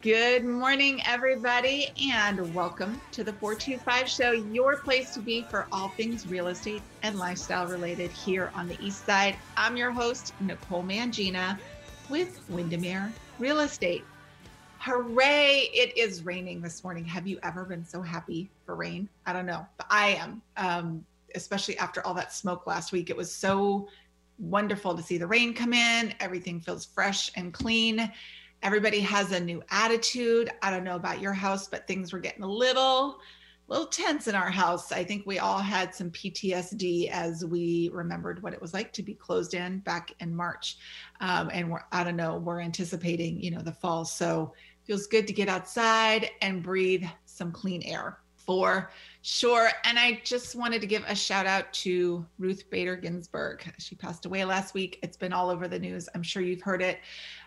Good morning, everybody, and welcome to the 425 Show, your place to be for all things real estate and lifestyle related here on the East Side. I'm your host, Nicole Mangina with Windermere Real Estate. Hooray! It is raining this morning. Have you ever been so happy for rain? I don't know, but I am, um, especially after all that smoke last week. It was so wonderful to see the rain come in. Everything feels fresh and clean everybody has a new attitude. I don't know about your house, but things were getting a little little tense in our house. I think we all had some PTSD as we remembered what it was like to be closed in back in March. Um, and we're, I don't know, we're anticipating, you know, the fall. So feels good to get outside and breathe some clean air for sure. And I just wanted to give a shout out to Ruth Bader Ginsburg. She passed away last week. It's been all over the news. I'm sure you've heard it.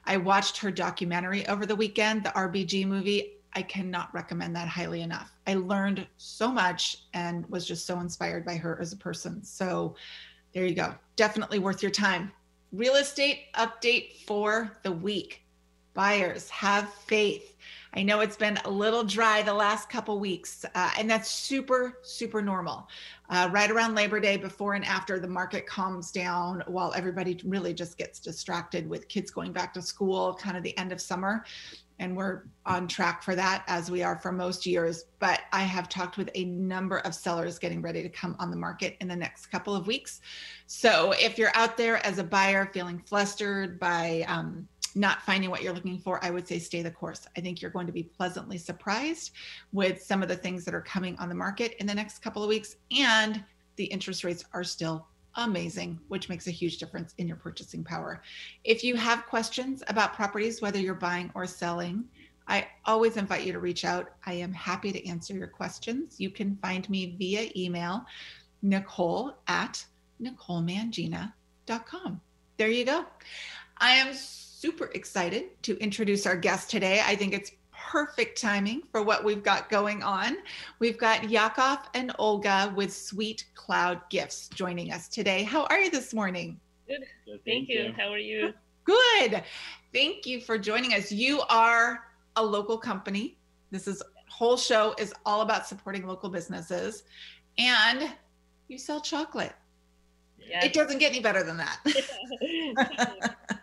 I watched her documentary over the weekend, the RBG movie. I cannot recommend that highly enough. I learned so much and was just so inspired by her as a person. So there you go. Definitely worth your time. Real estate update for the week. Buyers have faith. I know it's been a little dry the last couple weeks, uh, and that's super, super normal. Uh, right around Labor Day, before and after the market calms down, while everybody really just gets distracted with kids going back to school, kind of the end of summer. And we're on track for that as we are for most years. But I have talked with a number of sellers getting ready to come on the market in the next couple of weeks. So if you're out there as a buyer feeling flustered by, um, not finding what you're looking for, I would say stay the course. I think you're going to be pleasantly surprised with some of the things that are coming on the market in the next couple of weeks. And the interest rates are still amazing, which makes a huge difference in your purchasing power. If you have questions about properties, whether you're buying or selling, I always invite you to reach out. I am happy to answer your questions. You can find me via email, nicole at nicolemangina.com. There you go. I am super excited to introduce our guest today. I think it's perfect timing for what we've got going on. We've got Yakov and Olga with Sweet Cloud Gifts joining us today. How are you this morning? Good. Thank, Thank you. you. How are you? Good. Thank you for joining us. You are a local company. This is whole show is all about supporting local businesses and you sell chocolate. Yes. It doesn't get any better than that.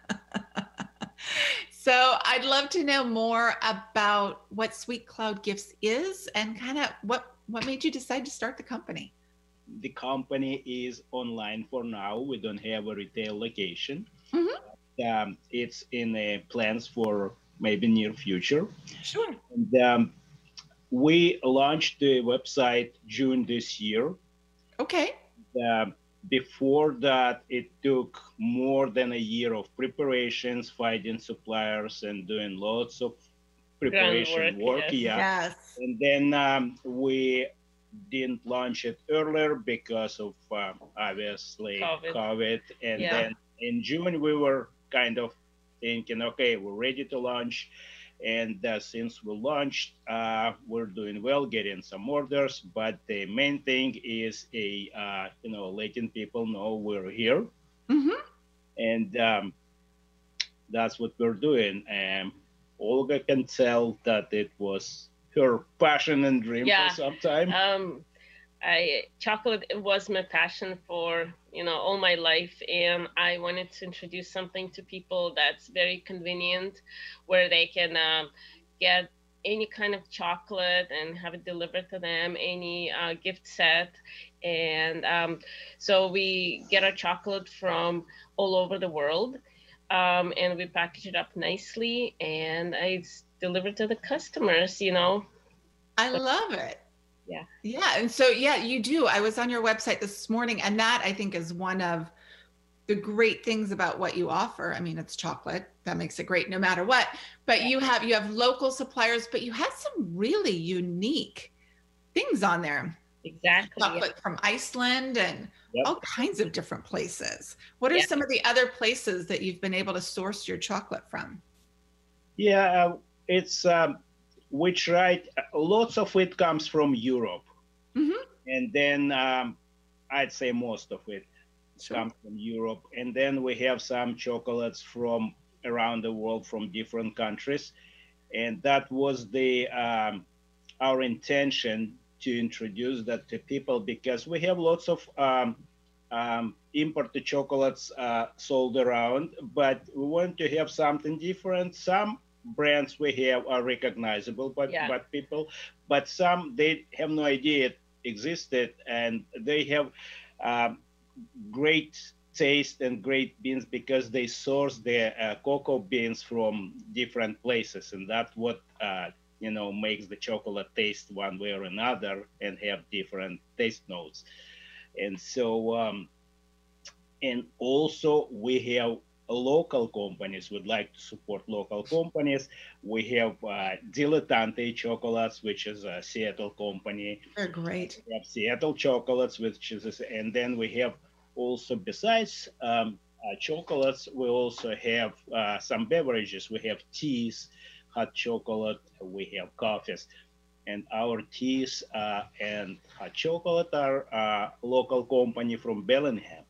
So I'd love to know more about what Sweet Cloud Gifts is and kind of what what made you decide to start the company. The company is online for now. We don't have a retail location. Mm-hmm. Um, it's in the plans for maybe near future. Sure. And um, we launched the website June this year. Okay. Um, before that, it took more than a year of preparations, finding suppliers, and doing lots of preparation work. work yes. Yeah. Yes. And then um, we didn't launch it earlier because of um, obviously COVID. COVID. And yeah. then in June, we were kind of thinking, okay, we're ready to launch. And uh, since we launched, uh, we're doing well, getting some orders. But the main thing is a uh, you know letting people know we're here, mm-hmm. and um, that's what we're doing. And Olga can tell that it was her passion and dream yeah. for some time. Um, I chocolate was my passion for you know all my life, and I wanted to introduce something to people that's very convenient, where they can um, get any kind of chocolate and have it delivered to them, any uh, gift set, and um, so we get our chocolate from all over the world, um, and we package it up nicely, and it's delivered to the customers. You know. I love it yeah. Yeah and so yeah you do. I was on your website this morning and that i think is one of the great things about what you offer. I mean it's chocolate. That makes it great no matter what. But you have you have local suppliers but you have some really unique things on there. Exactly. Chocolate yeah. from iceland and yep. all kinds of different places. What are some of the other places that you've been able to source your chocolate from? Yeah uh, it's um, which right lots of it comes from Europe, mm-hmm. and then um, I'd say most of it sure. comes from Europe, and then we have some chocolates from around the world from different countries. and that was the um, our intention to introduce that to people because we have lots of um, um, imported chocolates uh, sold around, but we want to have something different. Some brands we have are recognizable by, yeah. by people, but some they have no idea it existed, and they have um, great taste and great beans because they source their uh, cocoa beans from different places, and that's what uh, you know makes the chocolate taste one way or another and have different taste notes and so um, and also we have local companies would like to support local companies we have uh, dilettante chocolates which is a seattle company they're great we have seattle chocolates which is and then we have also besides um, uh, chocolates we also have uh, some beverages we have teas hot chocolate, we have coffees. And our teas uh, and hot chocolate are a uh, local company from Bellingham.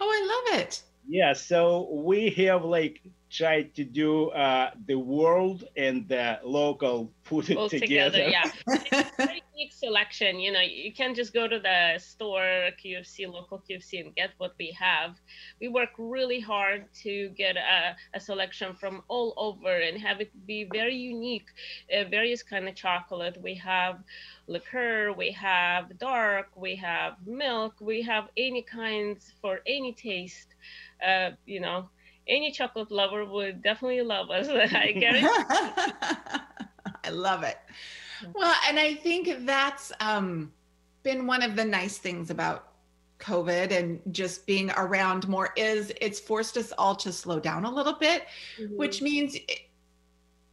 Oh, I love it. Yeah, so we have like tried to do uh, the world and the local put it All together. together yeah, very unique selection. You know, you can't just go to the store, QFC, local QFC, and get what we have. We work really hard to get a, a selection from all over and have it be very unique. Uh, various kind of chocolate. We have liqueur, we have dark, we have milk, we have any kinds for any taste uh, you know, any chocolate lover would definitely love us. I guarantee. I love it. Well, and I think that's um, been one of the nice things about COVID and just being around more is it's forced us all to slow down a little bit, mm-hmm. which means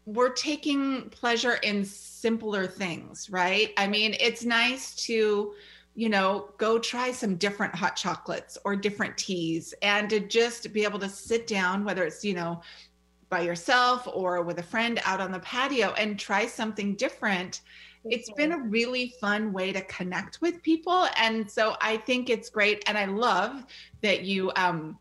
we're taking pleasure in simpler things, right? I mean, it's nice to you know, go try some different hot chocolates or different teas and to just be able to sit down, whether it's, you know, by yourself or with a friend out on the patio and try something different. It's been a really fun way to connect with people. And so I think it's great. And I love that you um,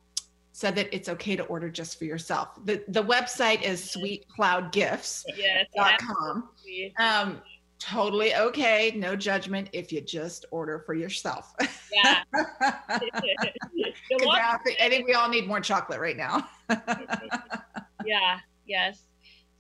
said that it's okay to order just for yourself. The, the website is sweetcloudgifts.com. Yes, um, totally okay. No judgment if you just order for yourself. Yeah. I, think, I think we all need more chocolate right now. Yeah yes.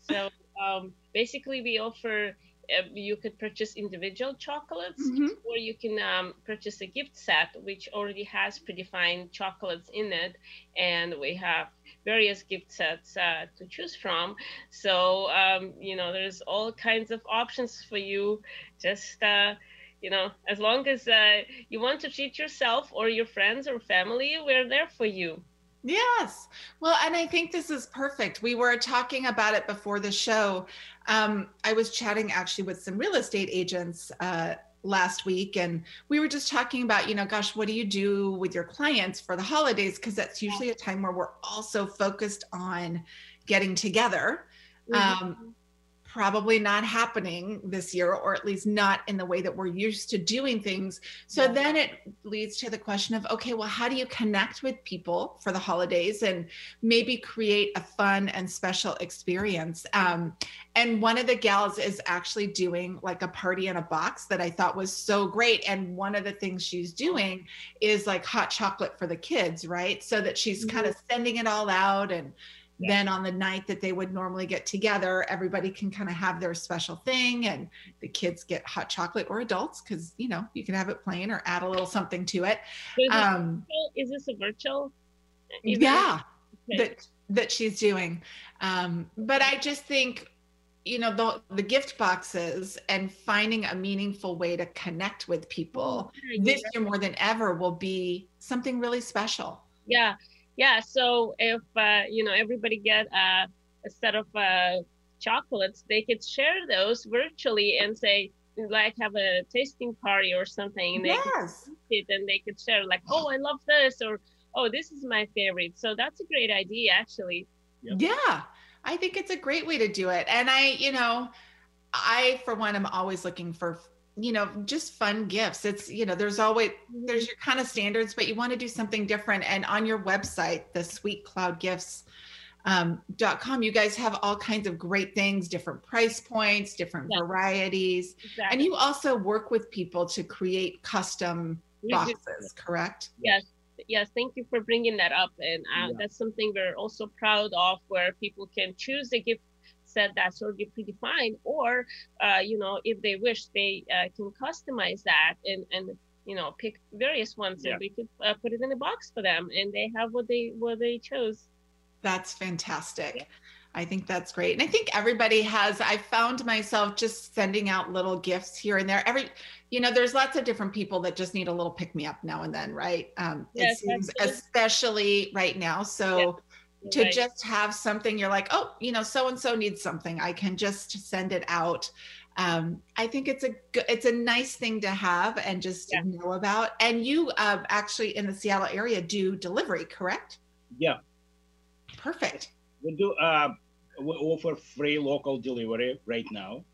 So um, basically we offer uh, you could purchase individual chocolates mm-hmm. or you can um, purchase a gift set which already has predefined chocolates in it. And we have various gift sets uh, to choose from so um, you know there's all kinds of options for you just uh, you know as long as uh, you want to treat yourself or your friends or family we're there for you Yes. Well, and I think this is perfect. We were talking about it before the show. Um, I was chatting actually with some real estate agents uh, last week, and we were just talking about, you know, gosh, what do you do with your clients for the holidays? Because that's usually a time where we're also focused on getting together. Mm-hmm. Um, probably not happening this year, or at least not in the way that we're used to doing things. So then it leads to the question of okay, well, how do you connect with people for the holidays and maybe create a fun and special experience? Um, and one of the gals is actually doing like a party in a box that I thought was so great. And one of the things she's doing is like hot chocolate for the kids, right? So that she's mm-hmm. kind of sending it all out and yeah. then on the night that they would normally get together everybody can kind of have their special thing and the kids get hot chocolate or adults because you know you can have it plain or add a little something to it is, um, is this a virtual yeah okay. that that she's doing um, but i just think you know the, the gift boxes and finding a meaningful way to connect with people this year more than ever will be something really special yeah yeah so if uh, you know everybody get uh, a set of uh, chocolates they could share those virtually and say like have a tasting party or something and they yes. could it and they could share like oh i love this or oh this is my favorite so that's a great idea actually yep. yeah i think it's a great way to do it and i you know i for one am always looking for you know just fun gifts it's you know there's always there's your kind of standards but you want to do something different and on your website the sweet cloud gifts um, .com, you guys have all kinds of great things, different price points, different yeah. varieties, exactly. and you also work with people to create custom boxes, correct? Yes, yes. Thank you for bringing that up, and uh, yeah. that's something we're also proud of, where people can choose a gift set that's already predefined, or uh, you know, if they wish, they uh, can customize that and and you know pick various ones, yeah. and we could uh, put it in a box for them, and they have what they what they chose. That's fantastic. Yeah. I think that's great. And I think everybody has, I found myself just sending out little gifts here and there. Every, you know, there's lots of different people that just need a little pick me up now and then, right? Um, yes, it seems, especially right now. So yeah, to right. just have something, you're like, oh, you know, so and so needs something. I can just send it out. Um, I think it's a it's a nice thing to have and just yeah. know about. And you uh, actually in the Seattle area do delivery, correct? Yeah, Perfect. We do uh, we offer free local delivery right now.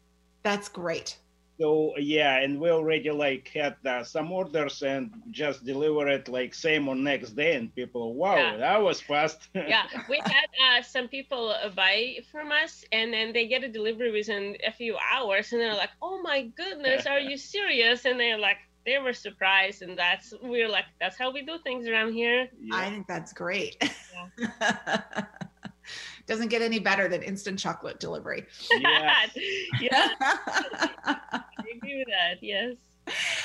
That's great. So yeah, and we already like had uh, some orders and just deliver it like same on next day, and people, wow, yeah. that was fast. yeah, we had uh, some people buy from us, and then they get a delivery within a few hours, and they're like, oh my goodness, are you serious? And they're like, they were surprised and that's we're like that's how we do things around here yeah. i think that's great yeah. doesn't get any better than instant chocolate delivery yeah yeah agree that yes.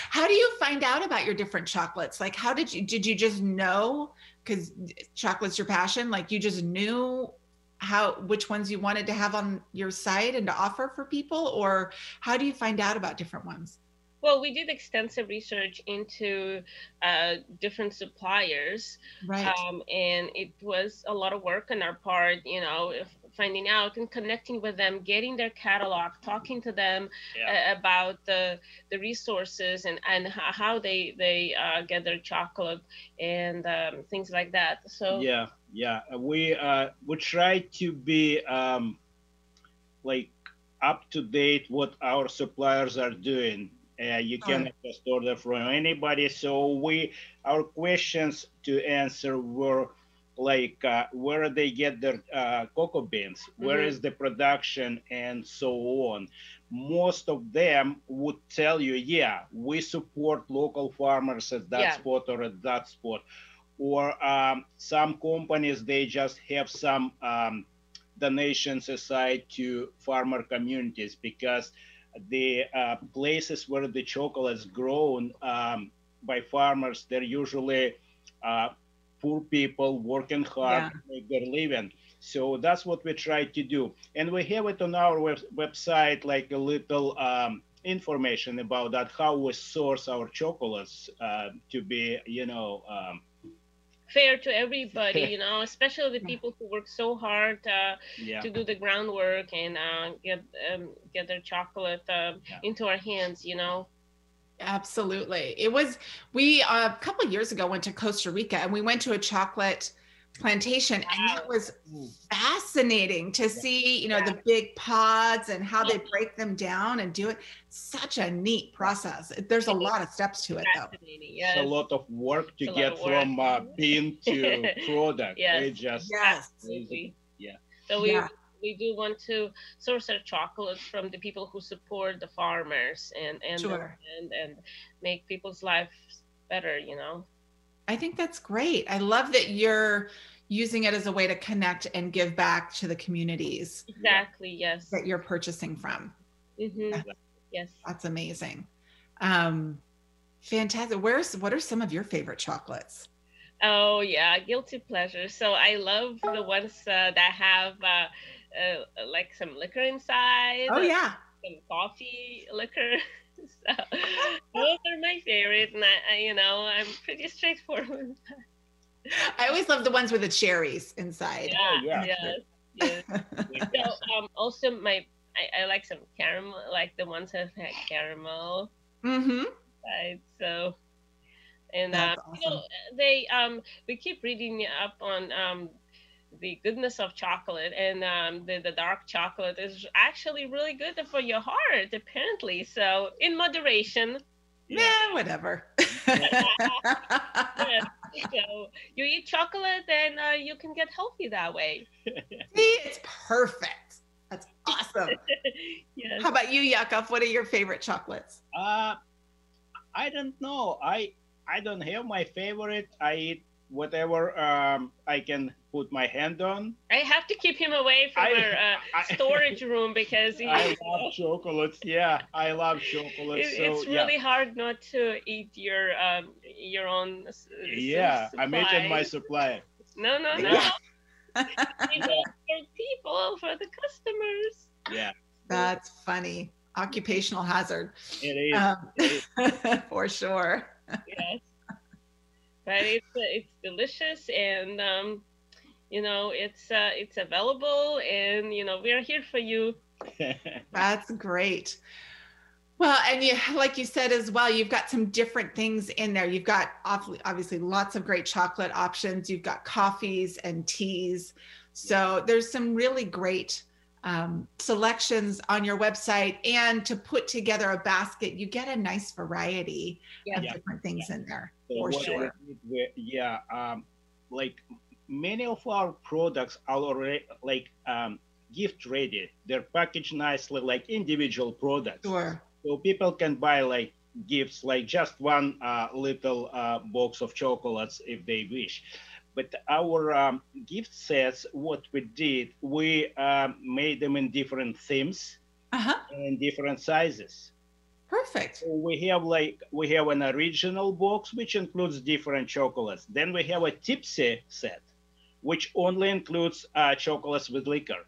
How do you find out about your different chocolates? Like how did you did you just know? Because chocolate's your passion. Like you just knew how which ones you wanted to have on your site and to offer for people? Or how do you find out about different ones well, we did extensive research into uh, different suppliers, right. um, and it was a lot of work on our part. You know, finding out and connecting with them, getting their catalog, talking to them yeah. uh, about the the resources and and how they they uh, get their chocolate and um, things like that. So yeah, yeah, we uh, we try to be um, like up to date what our suppliers are doing uh, you cannot just order from anybody. So we, our questions to answer were like uh, where they get their uh, cocoa beans, where mm-hmm. is the production, and so on. Most of them would tell you, yeah, we support local farmers at that yeah. spot or at that spot. Or um, some companies, they just have some um, donations aside to farmer communities because the uh, places where the chocolate is grown um, by farmers, they're usually uh, poor people working hard yeah. to make their living. So that's what we try to do. And we have it on our web- website, like a little um, information about that, how we source our chocolates uh, to be, you know, um, fair to everybody, you know, especially the people who work so hard uh, yeah. to do the groundwork and uh, get um, get their chocolate uh, yeah. into our hands, you know. Absolutely. It was we uh, a couple years ago went to Costa Rica and we went to a chocolate plantation. And it was fascinating to see you know the big pods and how they break them down and do it. Such a neat process. There's a lot of steps to it though. yes. it's a lot of work to get from uh, bean to product. Yes. it just yes. yeah. So we yeah. we do want to source our chocolate from the people who support the farmers and and sure. and, and make people's lives better you know I think that's great. I love that you're using it as a way to connect and give back to the communities. Exactly. Yes. That you're purchasing from. Mm-hmm. Yes. That's amazing. Um, fantastic. Where's what are some of your favorite chocolates? Oh yeah, guilty pleasure. So I love the ones uh, that have uh, uh, like some liquor inside. Oh yeah. Some coffee liquor. so those are my favorite, and I, I, you know, I'm pretty straightforward. I always love the ones with the cherries inside. Yeah, oh, yeah. Yes, yes. so um, also my I, I, like some caramel, like the ones that have caramel. Mm-hmm. Right. So, and uh, awesome. you know, they um we keep reading up on um the goodness of chocolate and um, the, the dark chocolate is actually really good for your heart apparently so in moderation yeah whatever yeah. so you eat chocolate and uh, you can get healthy that way. See, it's perfect. That's awesome. yes. How about you, Yakov? What are your favorite chocolates? Uh, I don't know. I I don't have my favorite. I eat whatever um, I can put my hand on. I have to keep him away from I, our uh, I, storage room because he, I love chocolates. Yeah, I love chocolates. It, so, it's really yeah. hard not to eat your um, your own. Yeah, I'm eating my supply. No, no, no. for people, for the customers. Yeah. That's funny. Occupational hazard. It is. Um, it is. for sure. Yes but it's it's delicious and um, you know it's uh, it's available and you know we're here for you. That's great. Well, and you, like you said as well, you've got some different things in there. You've got obviously lots of great chocolate options. You've got coffees and teas. So there's some really great um, selections on your website. And to put together a basket, you get a nice variety yeah. of yeah. different things yeah. in there for sure. yeah, um, like many of our products are already like um, gift ready. They're packaged nicely, like individual products. Sure. So people can buy like gifts, like just one uh, little uh, box of chocolates if they wish. But our um, gift sets, what we did, we um, made them in different themes uh-huh. and different sizes. Perfect. So we have like we have an original box which includes different chocolates. Then we have a tipsy set, which only includes uh, chocolates with liquor.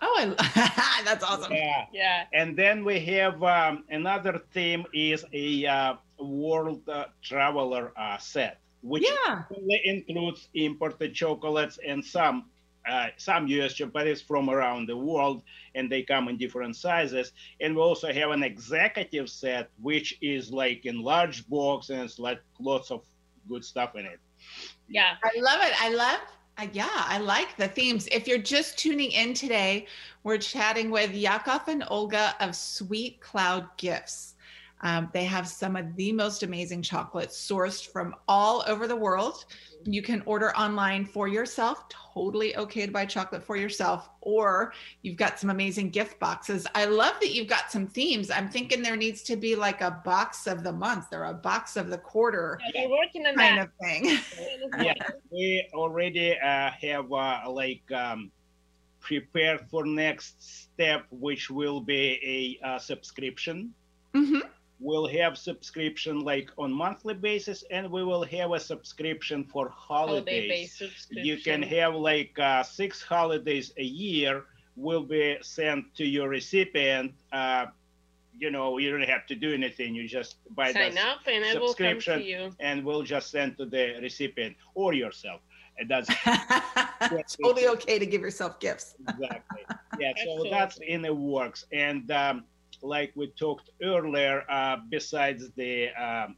Oh, I, that's awesome. Yeah, yeah. And then we have um, another theme is a uh, world uh, traveler uh, set, which yeah. includes imported chocolates and some uh, some US chocolates from around the world, and they come in different sizes. And we also have an executive set, which is like in large box and it's like lots of good stuff in it. Yeah, I love it. I love. Uh, yeah, I like the themes. If you're just tuning in today, we're chatting with Yakov and Olga of Sweet Cloud Gifts. Um, they have some of the most amazing chocolates sourced from all over the world. You can order online for yourself, totally okay to buy chocolate for yourself, or you've got some amazing gift boxes. I love that you've got some themes. I'm thinking there needs to be like a box of the month or a box of the quarter yeah, working on kind that. of thing. yeah, we already uh, have uh, like um, prepared for next step, which will be a, a uh, subscription. Mm-hmm we'll have subscription like on monthly basis and we will have a subscription for holidays. Subscription. you can have like uh, six holidays a year will be sent to your recipient. Uh, you know you don't have to do anything. You just buy Sign the up and subscription it will come to you. and we'll just send to the recipient or yourself. It does it's totally okay to give yourself gifts. Exactly. Yeah so that's in the works. And um, like we talked earlier, uh, besides the um,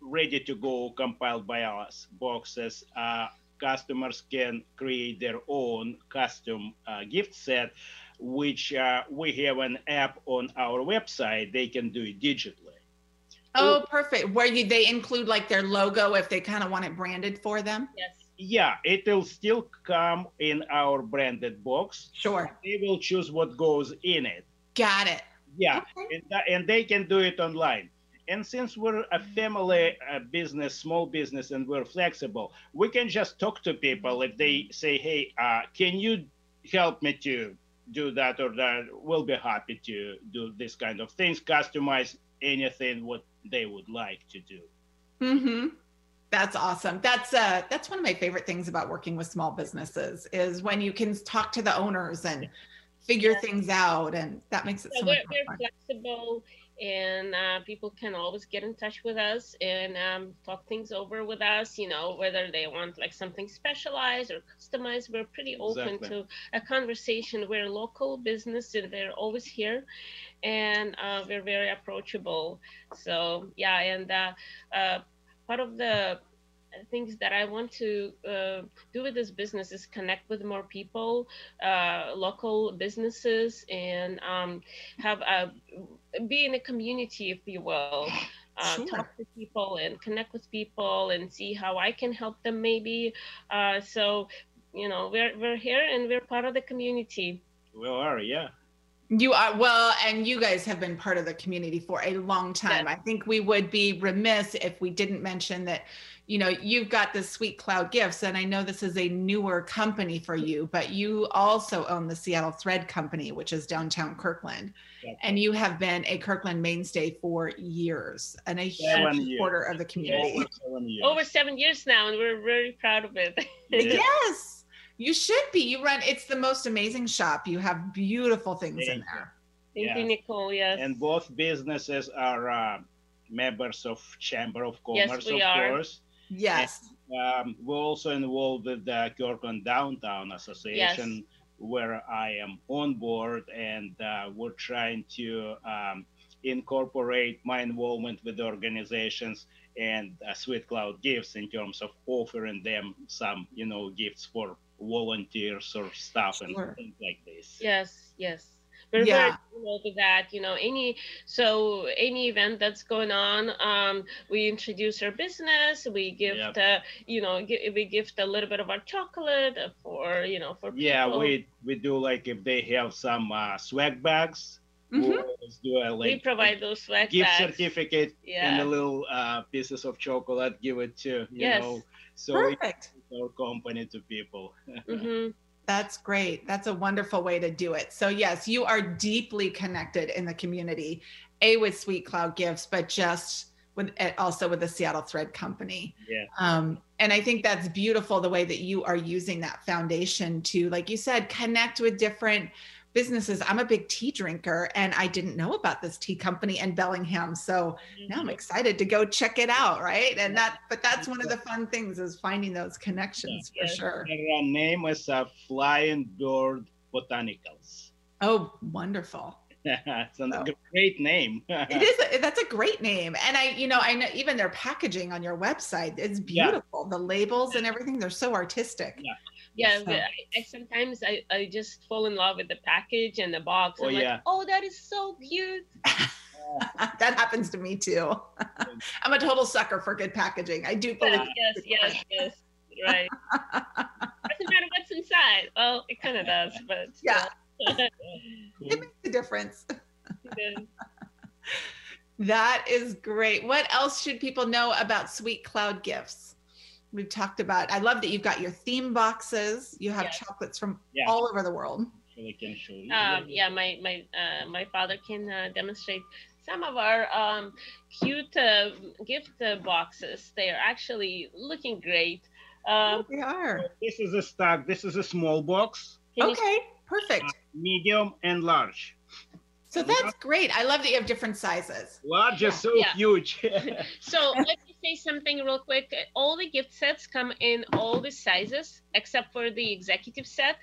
ready to go compiled by us boxes, uh, customers can create their own custom uh, gift set, which uh, we have an app on our website. They can do it digitally. Oh, perfect. Where you they include like their logo if they kind of want it branded for them? Yes. Yeah, it will still come in our branded box. Sure. They will choose what goes in it. Got it. Yeah, okay. and, and, they can do it online. And since we're a family uh, business, small business, and we're flexible, we can just talk to people if they say, "Hey, uh, can you help me to do that or that?" We'll be happy to do this kind of things, customize anything what they would like to do. Mm-hmm. That's awesome. That's uh that's one of my favorite things about working with small businesses is when you can talk to the owners and figure yeah. things out and that makes it so, so we're, we're flexible and uh, people can always get in touch with us and um, talk things over with us you know whether they want like something specialized or customized we're pretty open exactly. to a conversation we're a local business and they're always here and uh, we're very approachable so yeah and uh, uh part of the things that I want to uh, do with this business is connect with more people, uh, local businesses, and um, have a be in a community, if you will. uh, sure. talk to people and connect with people and see how I can help them maybe. Uh, so, you know, we're, we're here and we're part of the community. We are, yeah. You are well, and you guys have been part of the community for a long time. Yes. I think we would be remiss if we didn't mention that, you know, you've got the Sweet Cloud Gifts, and I know this is a newer company for you, but you also own the Seattle Thread Company, which is downtown Kirkland, yes. and you have been a Kirkland mainstay for years and a huge supporter of the community. Over seven, Over seven years now, and we're very proud of it. yes. You should be. You run. It's the most amazing shop. You have beautiful things Thank in there. Thank yes. you, Nicole. Yes. And both businesses are uh, members of Chamber of Commerce, yes, we of are. course. Yes. And, um, we're also involved with the Kirkland Downtown Association, yes. where I am on board, and uh, we're trying to um, incorporate my involvement with the organizations and uh, Sweet Cloud gifts in terms of offering them some, you know, gifts for volunteers or staff sure. and things like this. Yes, yes. We're yeah. very involved with that. You know, any so any event that's going on, um, we introduce our business. We gift, yep. uh, you know, we gift a little bit of our chocolate for you know for yeah. People. We we do like if they have some uh, swag bags. Mm-hmm. Do a, like, we provide those swag bags, gift bags. certificate yeah. and a little uh, pieces of chocolate. Give it to you yes. know. So Perfect our company to people. mm-hmm. That's great. That's a wonderful way to do it. So, yes, you are deeply connected in the community, A, with Sweet Cloud Gifts, but just with eh, also with the Seattle Thread Company. Yeah. Um, and I think that's beautiful the way that you are using that foundation to, like you said, connect with different businesses. I'm a big tea drinker and I didn't know about this tea company in Bellingham. So now I'm mm-hmm. excited to go check it out. Right. And that, but that's one of the fun things is finding those connections yeah. for sure. Our name is uh, Flying Bird Botanicals. Oh, wonderful. it's a great name. it is. A, that's a great name, and I, you know, I know even their packaging on your website is beautiful. Yeah. The labels and everything, they're so artistic. Yeah, yeah so. I, I, sometimes I, I just fall in love with the package and the box. Oh, I'm yeah. like oh that is so cute. That happens to me too. I'm a total sucker for good packaging. I do believe yes yes yes. Right. Doesn't matter what's inside. Well it kind of does but yeah. It makes a difference. That is great. What else should people know about sweet cloud gifts we've talked about. I love that you've got your theme boxes. You have yes. chocolates from all over the world. Um, yeah my my uh, my father can uh, demonstrate some of our um, cute uh, gift uh, boxes. They are actually looking great. Um, they are. This is a stock this is a small box. Okay perfect. Uh, medium and large so that's great. I love that you have different sizes. Large is so yeah. huge. so let me say something real quick. All the gift sets come in all the sizes except for the executive set.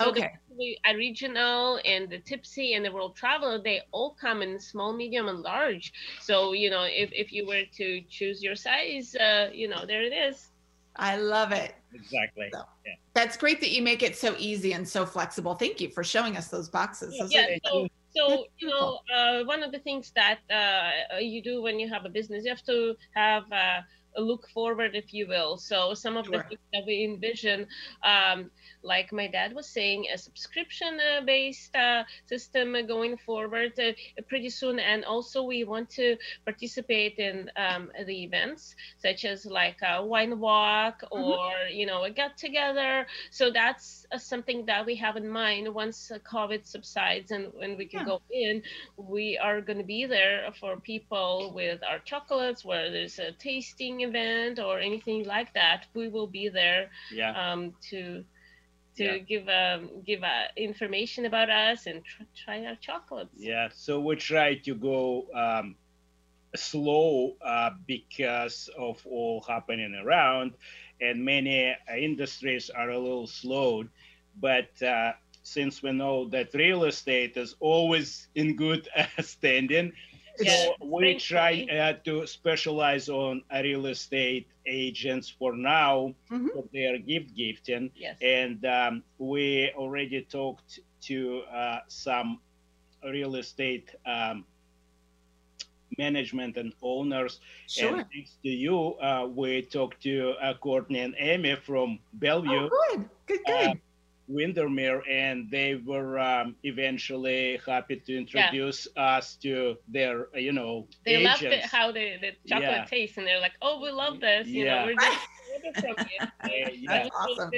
So okay. the, the original and the tipsy and the world traveler, they all come in small, medium, and large. So you know, if if you were to choose your size, uh, you know, there it is. I love it. Exactly. So, yeah. That's great that you make it so easy and so flexible. Thank you for showing us those boxes. Those yeah, so, you know uh, one of the things that uh, you do when you have a business you have to have uh, look forward, if you will. So some of sure. the things that we envision, um, like my dad was saying, a subscription-based uh, system going forward uh, pretty soon, and also we want to participate in um, the events such as like a wine walk mm-hmm. or mm-hmm. you know a get together. So that's uh, something that we have in mind once COVID subsides and when we can yeah. go in, we are going to be there for people with our chocolates where there's a tasting event or anything like that, we will be there yeah. um, to to yeah. give um, give uh, information about us and tr- try our chocolates. Yeah, so we try to go um, slow uh, because of all happening around, and many uh, industries are a little slowed. But uh, since we know that real estate is always in good standing, so we try uh, to specialize on real estate agents for now mm-hmm. for their gift gifting. Yes. And um, we already talked to uh, some real estate um, management and owners. Sure. And thanks to you, uh, we talked to uh, Courtney and Amy from Bellevue. Oh, good, good, good. Uh, Windermere, and they were um, eventually happy to introduce yeah. us to their, you know, they agents. loved it, how the, the chocolate yeah. tastes, and they're like, "Oh, we love this," you yeah. know, we're just from you. yeah. awesome.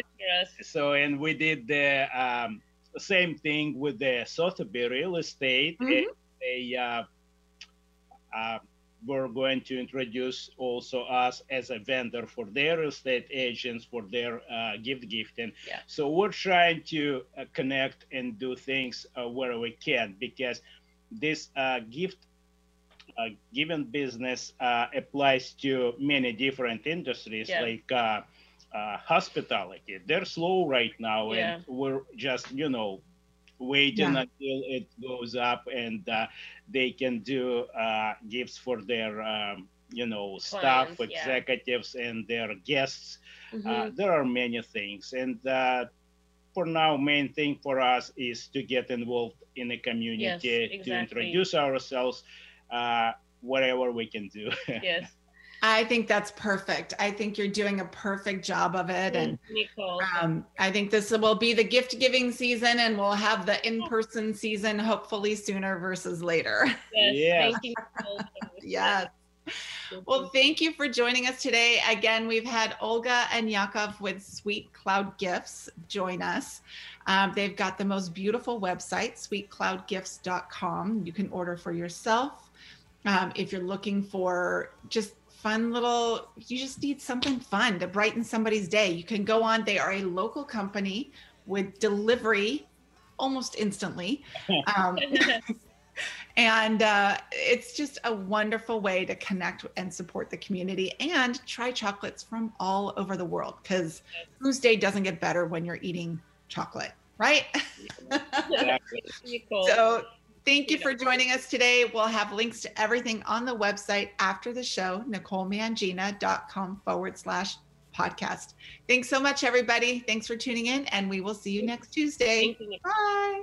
So, and we did the um, same thing with the Sotheby real estate. Mm-hmm. They uh, uh, were going to introduce also us as a vendor for their estate agents for their uh, gift gifting. Yeah. So we're trying to uh, connect and do things uh, where we can because this uh, gift uh, given business uh, applies to many different industries yeah. like hospitality. They're slow right now, yeah. and we're just you know waiting yeah. until it goes up and uh, they can do uh, gifts for their um, you know staff Clients, executives yeah. and their guests uh, mm-hmm. there are many things and uh, for now main thing for us is to get involved in the community yes, exactly. to introduce ourselves uh, whatever we can do yes I think that's perfect. I think you're doing a perfect job of it. And um, I think this will be the gift giving season and we'll have the in person season hopefully sooner versus later. Yes. Yeah. Thank you. yes. Well, thank you for joining us today. Again, we've had Olga and Yakov with Sweet Cloud Gifts join us. Um, they've got the most beautiful website, sweetcloudgifts.com. You can order for yourself. Um, if you're looking for just fun little you just need something fun to brighten somebody's day. You can go on they are a local company with delivery almost instantly. Um, and uh, it's just a wonderful way to connect and support the community and try chocolates from all over the world because whose day doesn't get better when you're eating chocolate right? So Thank you for joining us today. We'll have links to everything on the website after the show, NicoleMangina.com forward slash podcast. Thanks so much, everybody. Thanks for tuning in, and we will see you next Tuesday. Bye.